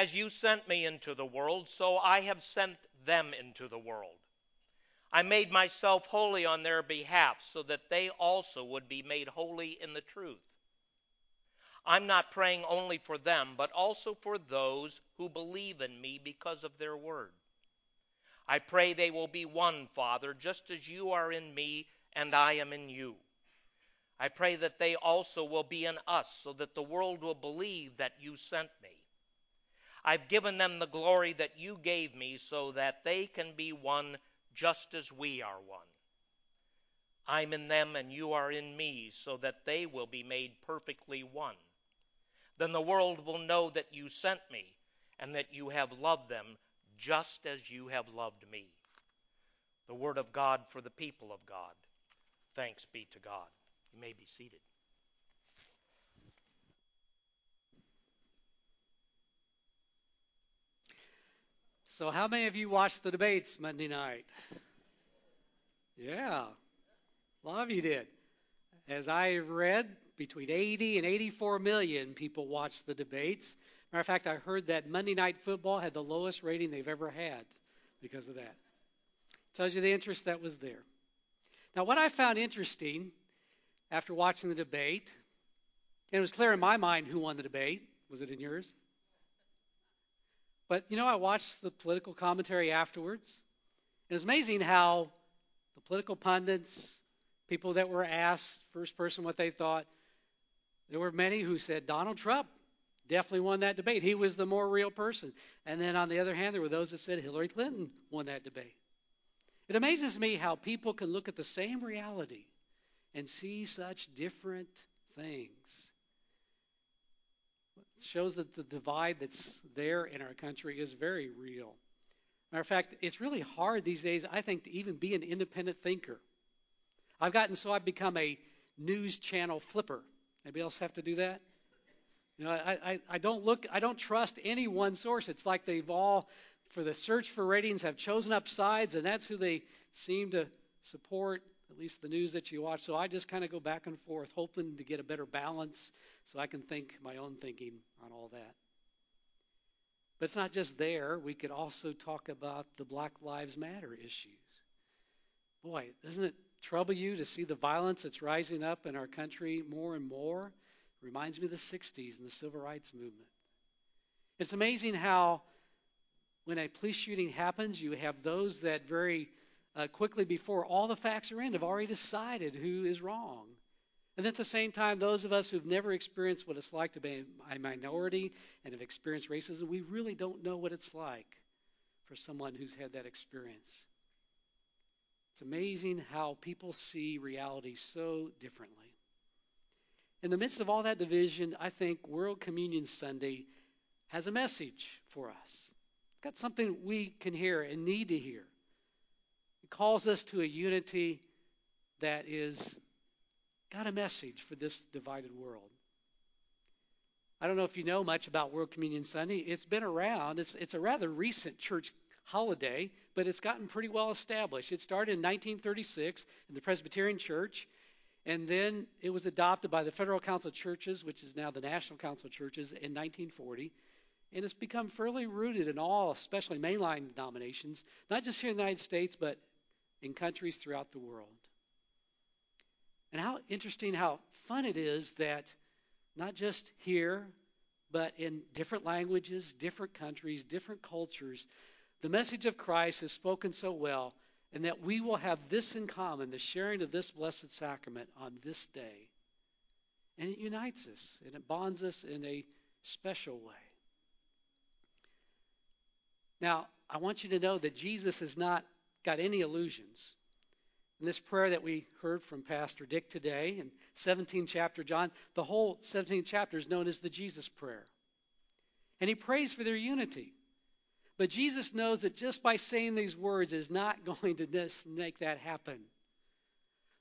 As you sent me into the world, so I have sent them into the world. I made myself holy on their behalf so that they also would be made holy in the truth. I'm not praying only for them, but also for those who believe in me because of their word. I pray they will be one, Father, just as you are in me and I am in you. I pray that they also will be in us, so that the world will believe that you sent me. I've given them the glory that you gave me, so that they can be one just as we are one. I'm in them and you are in me, so that they will be made perfectly one. Then the world will know that you sent me and that you have loved them just as you have loved me. The word of God for the people of God. Thanks be to God. You may be seated. So, how many of you watched the debates Monday night? Yeah, a lot of you did. As I read, between 80 and 84 million people watched the debates. Matter of fact, I heard that Monday Night Football had the lowest rating they've ever had because of that. Tells you the interest that was there. Now, what I found interesting after watching the debate, and it was clear in my mind who won the debate. Was it in yours? But you know, I watched the political commentary afterwards. It was amazing how the political pundits, people that were asked first person what they thought, there were many who said Donald Trump definitely won that debate. He was the more real person. And then on the other hand, there were those that said Hillary Clinton won that debate. It amazes me how people can look at the same reality and see such different things. Shows that the divide that's there in our country is very real. Matter of fact, it's really hard these days, I think, to even be an independent thinker. I've gotten so I've become a news channel flipper. Anybody else have to do that? You know, I, I, I don't look, I don't trust any one source. It's like they've all, for the search for ratings, have chosen up sides, and that's who they seem to support at least the news that you watch. So I just kind of go back and forth, hoping to get a better balance so I can think my own thinking on all that. But it's not just there. We could also talk about the Black Lives Matter issues. Boy, doesn't it trouble you to see the violence that's rising up in our country more and more? Reminds me of the 60s and the civil rights movement. It's amazing how when a police shooting happens, you have those that very uh, quickly before all the facts are in have already decided who is wrong. And at the same time, those of us who've never experienced what it's like to be a minority and have experienced racism, we really don't know what it's like for someone who's had that experience. It's amazing how people see reality so differently. In the midst of all that division, I think World Communion Sunday has a message for us. It's got something we can hear and need to hear calls us to a unity that is got a message for this divided world. I don't know if you know much about World Communion Sunday. It's been around. It's, it's a rather recent church holiday, but it's gotten pretty well established. It started in 1936 in the Presbyterian Church, and then it was adopted by the Federal Council of Churches, which is now the National Council of Churches, in 1940. And it's become fairly rooted in all, especially mainline denominations, not just here in the United States, but in countries throughout the world. And how interesting, how fun it is that not just here, but in different languages, different countries, different cultures, the message of Christ is spoken so well, and that we will have this in common the sharing of this blessed sacrament on this day. And it unites us, and it bonds us in a special way. Now, I want you to know that Jesus is not got any illusions. In this prayer that we heard from Pastor Dick today in 17th chapter John, the whole 17th chapter is known as the Jesus prayer. And he prays for their unity. But Jesus knows that just by saying these words is not going to make that happen.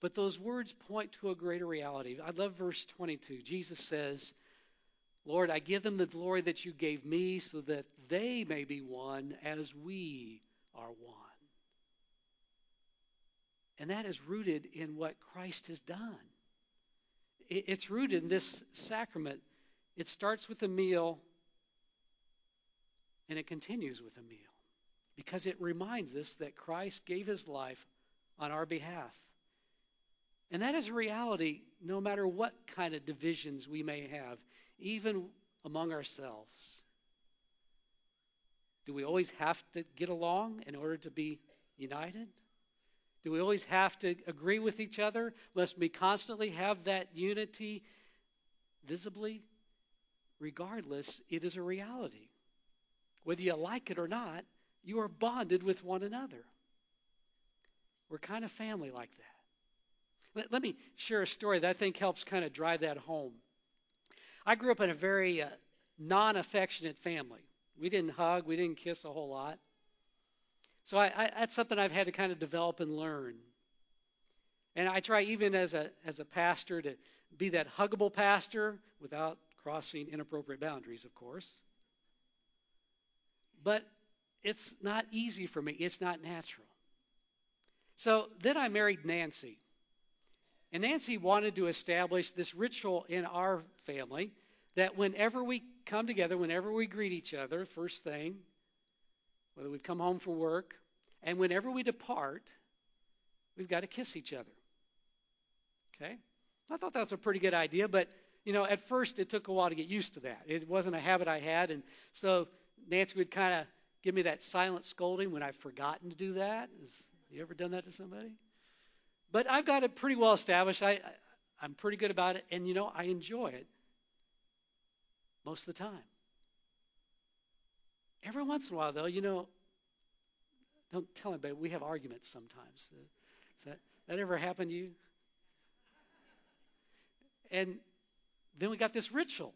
But those words point to a greater reality. I love verse 22. Jesus says, Lord, I give them the glory that you gave me so that they may be one as we are one. And that is rooted in what Christ has done. It's rooted in this sacrament. It starts with a meal And it continues with a meal because it reminds us that Christ gave his life on our behalf. And that is a reality no matter what kind of divisions we may have, even among ourselves. Do we always have to get along in order to be united? Do we always have to agree with each other? Must we constantly have that unity visibly? Regardless, it is a reality. Whether you like it or not, you are bonded with one another. We're kind of family like that. Let, let me share a story that I think helps kind of drive that home. I grew up in a very uh, non affectionate family. We didn't hug, we didn't kiss a whole lot. So I, I, that's something I've had to kind of develop and learn. And I try even as a as a pastor to be that huggable pastor without crossing inappropriate boundaries, of course. But it's not easy for me. It's not natural. So then I married Nancy. And Nancy wanted to establish this ritual in our family that whenever we come together, whenever we greet each other, first thing, whether we've come home from work, and whenever we depart, we've got to kiss each other. Okay? I thought that was a pretty good idea, but you know, at first it took a while to get used to that. It wasn't a habit I had, and so Nancy would kind of give me that silent scolding when I've forgotten to do that. Has you ever done that to somebody? But I've got it pretty well established. I, I I'm pretty good about it, and you know, I enjoy it most of the time. Every once in a while, though, you know, don't tell him, anybody, we have arguments sometimes. Does that, that ever happen to you? And then we got this ritual.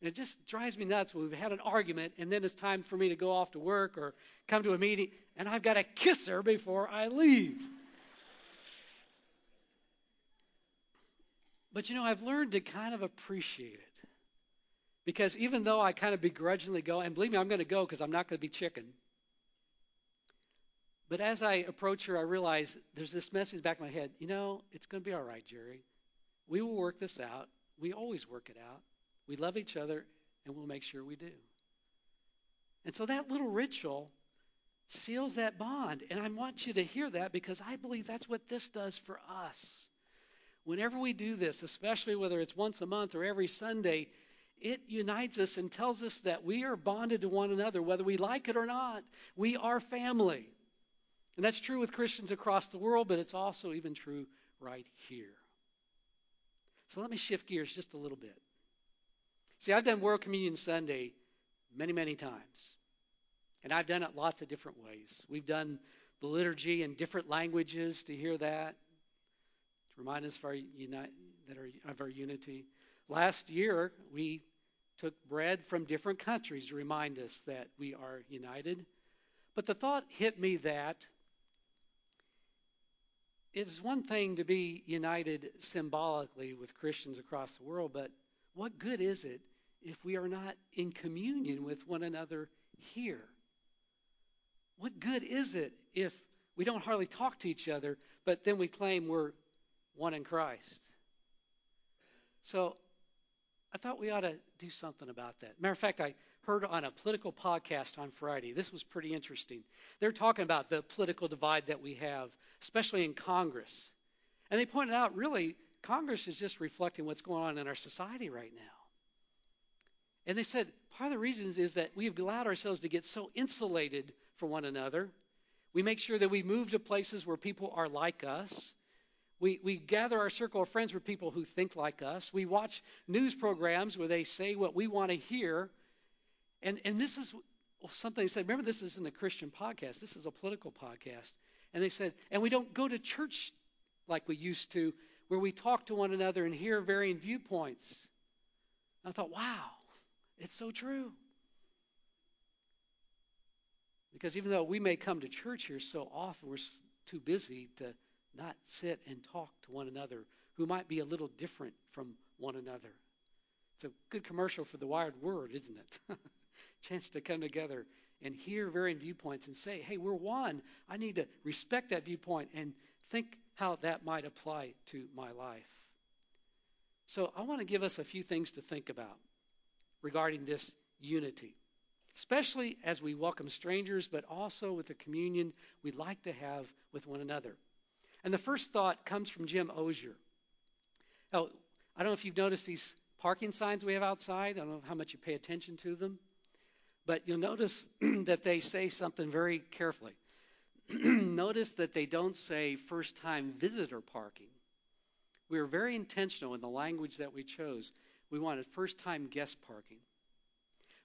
And it just drives me nuts when we've had an argument and then it's time for me to go off to work or come to a meeting and I've got to kiss her before I leave. But you know, I've learned to kind of appreciate it. Because even though I kind of begrudgingly go, and believe me, I'm going to go because I'm not going to be chicken. But as I approach her, I realize there's this message back in my head. You know, it's going to be all right, Jerry. We will work this out. We always work it out. We love each other, and we'll make sure we do. And so that little ritual seals that bond. And I want you to hear that because I believe that's what this does for us. Whenever we do this, especially whether it's once a month or every Sunday, it unites us and tells us that we are bonded to one another, whether we like it or not. We are family. And that's true with Christians across the world, but it's also even true right here. So let me shift gears just a little bit. See, I've done World Communion Sunday many, many times. And I've done it lots of different ways. We've done the liturgy in different languages to hear that, to remind us of our, uni- that are, of our unity. Last year, we took bread from different countries to remind us that we are united. But the thought hit me that it's one thing to be united symbolically with Christians across the world, but what good is it if we are not in communion with one another here? What good is it if we don't hardly talk to each other, but then we claim we're one in Christ? So I thought we ought to do something about that. Matter of fact, I heard on a political podcast on Friday. This was pretty interesting. They're talking about the political divide that we have, especially in Congress. And they pointed out really, Congress is just reflecting what's going on in our society right now. And they said part of the reasons is that we've allowed ourselves to get so insulated from one another. We make sure that we move to places where people are like us. We, we gather our circle of friends with people who think like us. We watch news programs where they say what we want to hear. And, and this is something they said. Remember, this isn't a Christian podcast, this is a political podcast. And they said, and we don't go to church like we used to, where we talk to one another and hear varying viewpoints. And I thought, wow, it's so true. Because even though we may come to church here so often, we're too busy to not sit and talk to one another who might be a little different from one another. It's a good commercial for the wired word, isn't it? Chance to come together and hear varying viewpoints and say, hey, we're one. I need to respect that viewpoint and think how that might apply to my life. So I want to give us a few things to think about regarding this unity. especially as we welcome strangers, but also with the communion we'd like to have with one another. And the first thought comes from Jim Ozier. Now, I don't know if you've noticed these parking signs we have outside. I don't know how much you pay attention to them. But you'll notice that they say something very carefully. notice that they don't say first time visitor parking. We were very intentional in the language that we chose. We wanted first time guest parking.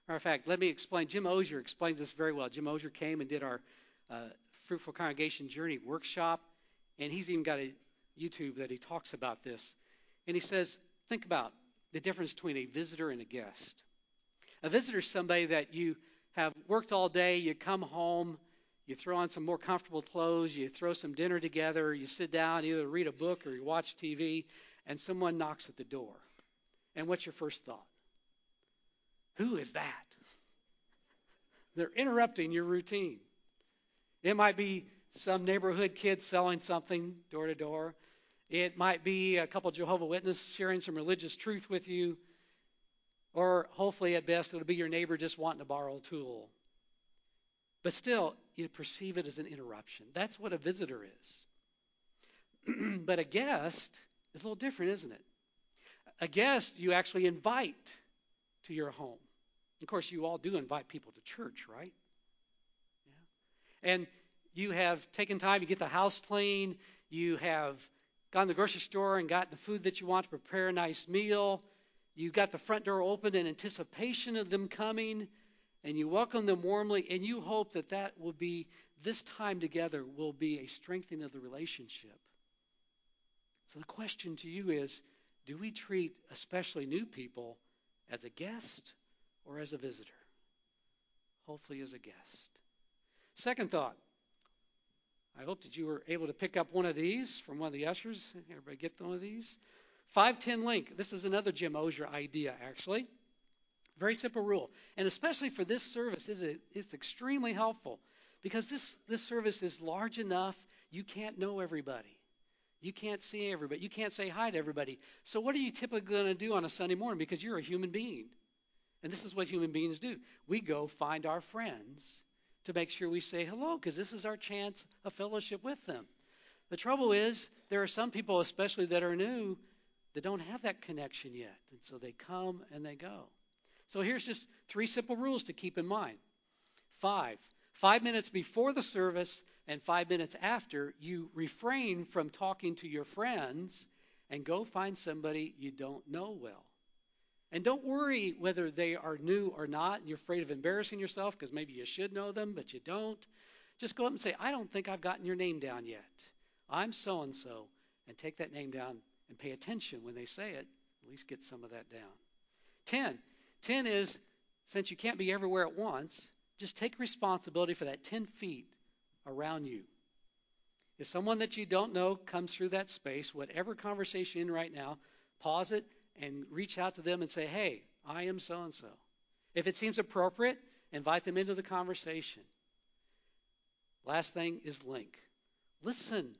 Matter of fact, let me explain. Jim Ozier explains this very well. Jim Ozier came and did our uh, Fruitful Congregation Journey workshop, and he's even got a YouTube that he talks about this. And he says, think about the difference between a visitor and a guest. A visitor is somebody that you have worked all day, you come home, you throw on some more comfortable clothes, you throw some dinner together, you sit down, you either read a book or you watch TV, and someone knocks at the door. And what's your first thought? Who is that? They're interrupting your routine. It might be some neighborhood kid selling something door to door. It might be a couple Jehovah Witnesses sharing some religious truth with you. Or hopefully, at best, it'll be your neighbor just wanting to borrow a tool. But still, you perceive it as an interruption. That's what a visitor is. but a guest is a little different, isn't it? A guest you actually invite to your home. Of course, you all do invite people to church, right? Yeah. And you have taken time to get the house clean. You have gone to the grocery store and got the food that you want to prepare a nice meal. You got the front door open in anticipation of them coming and you welcome them warmly, and you hope that that will be, this time together will be a strengthening of the relationship. So the question to you is do we treat especially new people as a guest or as a visitor? Hopefully, as a guest. Second thought. I hope that you were able to pick up one of these from one of the ushers. Everybody get one of these? 510 link. This is another Jim Ozier idea, actually. Very simple rule. And especially for this service, is it, it's extremely helpful because this, this service is large enough you can't know everybody. You can't see everybody. You can't say hi to everybody. So what are you typically going to do on a Sunday morning because you're a human being? And this is what human beings do. We go find our friends to make sure we say hello because this is our chance of fellowship with them. The trouble is, there are some people, especially that are new, that don't have that connection yet. And so they come and they go. So here's just three simple rules to keep in mind. Five. Five minutes before the service and five minutes after, you refrain from talking to your friends and go find somebody you don't know well. And don't worry whether they are new or not, and you're afraid of embarrassing yourself because maybe you should know them, but you don't. Just go up and say, I don't think I've gotten your name down yet. I'm so and so. And take that name down and pay attention when they say it. At least get some of that down. 10. 10 is since you can't be everywhere at once, just take responsibility for that 10 feet around you. If someone that you don't know comes through that space, whatever conversation you're in right now, pause it and reach out to them and say, hey, I am so and so. If it seems appropriate, invite them into the conversation. Last thing is link. Listen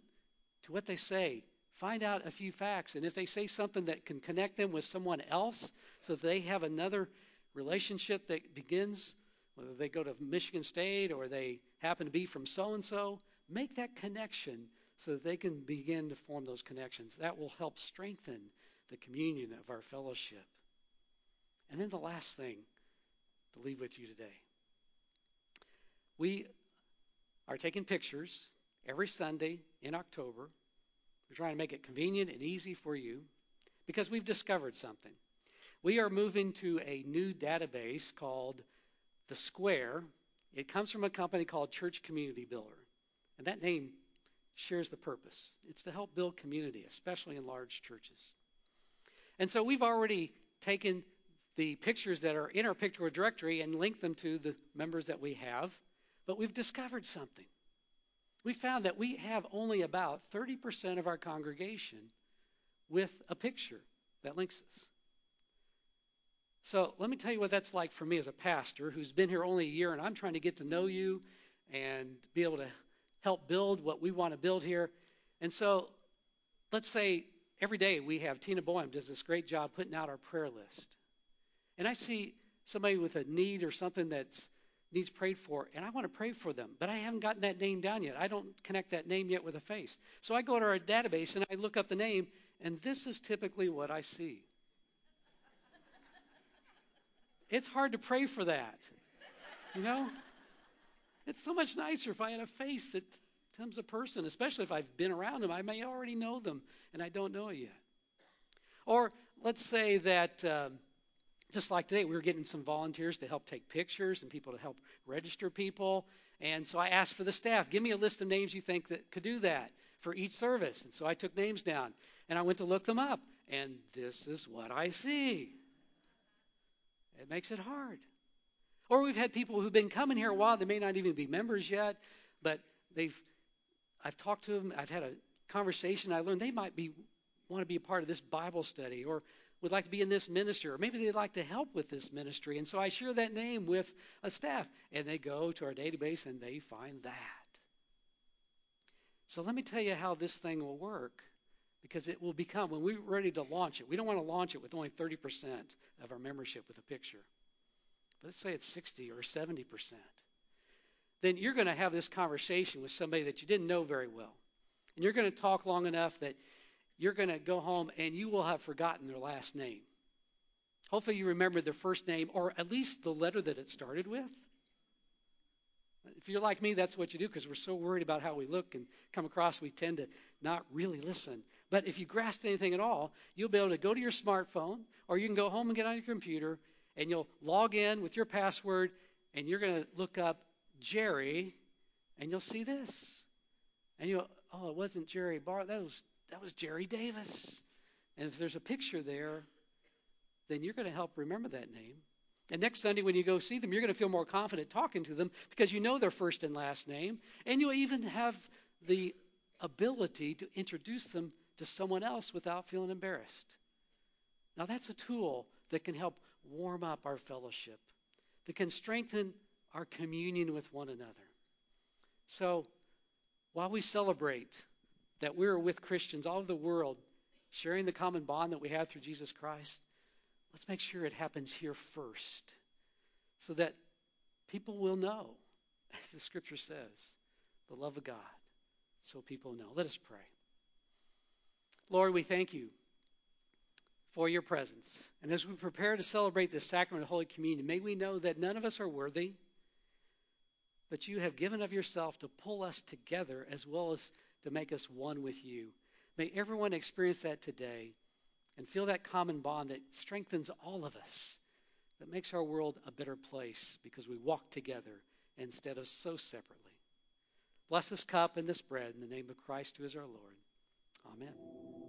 to what they say. Find out a few facts. And if they say something that can connect them with someone else so they have another relationship that begins, whether they go to Michigan State or they happen to be from so and so, make that connection so that they can begin to form those connections. That will help strengthen the communion of our fellowship. And then the last thing to leave with you today. We are taking pictures every Sunday in October we're trying to make it convenient and easy for you because we've discovered something. We are moving to a new database called The Square. It comes from a company called Church Community Builder. And that name shares the purpose. It's to help build community, especially in large churches. And so we've already taken the pictures that are in our pictorial directory and linked them to the members that we have, but we've discovered something we found that we have only about 30% of our congregation with a picture that links us. So let me tell you what that's like for me as a pastor who's been here only a year and I'm trying to get to know you and be able to help build what we want to build here. And so let's say every day we have Tina Boehm does this great job putting out our prayer list. And I see somebody with a need or something that's needs prayed for, and I want to pray for them, but I haven't gotten that name down yet. I don't connect that name yet with a face. So I go to our database and I look up the name, and this is typically what I see. It's hard to pray for that. You know? It's so much nicer if I had a face that becomes a person, especially if I've been around them. I may already know them and I don't know yet. Or let's say that, um, just like today, we were getting some volunteers to help take pictures and people to help register people. And so I asked for the staff, give me a list of names you think that could do that for each service. And so I took names down and I went to look them up. And this is what I see. It makes it hard. Or we've had people who've been coming here a while, they may not even be members yet, but they've I've talked to them, I've had a conversation, I learned they might be want to be a part of this Bible study or would like to be in this ministry, or maybe they'd like to help with this ministry. And so I share that name with a staff, and they go to our database and they find that. So let me tell you how this thing will work because it will become, when we're ready to launch it, we don't want to launch it with only 30% of our membership with a picture. But let's say it's 60 or 70%. Then you're going to have this conversation with somebody that you didn't know very well. And you're going to talk long enough that you're going to go home and you will have forgotten their last name. Hopefully, you remember their first name or at least the letter that it started with. If you're like me, that's what you do because we're so worried about how we look and come across, we tend to not really listen. But if you grasp anything at all, you'll be able to go to your smartphone or you can go home and get on your computer and you'll log in with your password and you're going to look up Jerry and you'll see this. And you'll, oh, it wasn't Jerry Barr. That was that was Jerry Davis. And if there's a picture there, then you're going to help remember that name. And next Sunday, when you go see them, you're going to feel more confident talking to them because you know their first and last name. And you'll even have the ability to introduce them to someone else without feeling embarrassed. Now, that's a tool that can help warm up our fellowship, that can strengthen our communion with one another. So, while we celebrate that we're with Christians all over the world, sharing the common bond that we have through Jesus Christ, let's make sure it happens here first so that people will know, as the scripture says, the love of God, so people know. Let us pray. Lord, we thank you for your presence. And as we prepare to celebrate this sacrament of Holy Communion, may we know that none of us are worthy, but you have given of yourself to pull us together as well as to make us one with you. May everyone experience that today and feel that common bond that strengthens all of us, that makes our world a better place because we walk together instead of so separately. Bless this cup and this bread in the name of Christ, who is our Lord. Amen.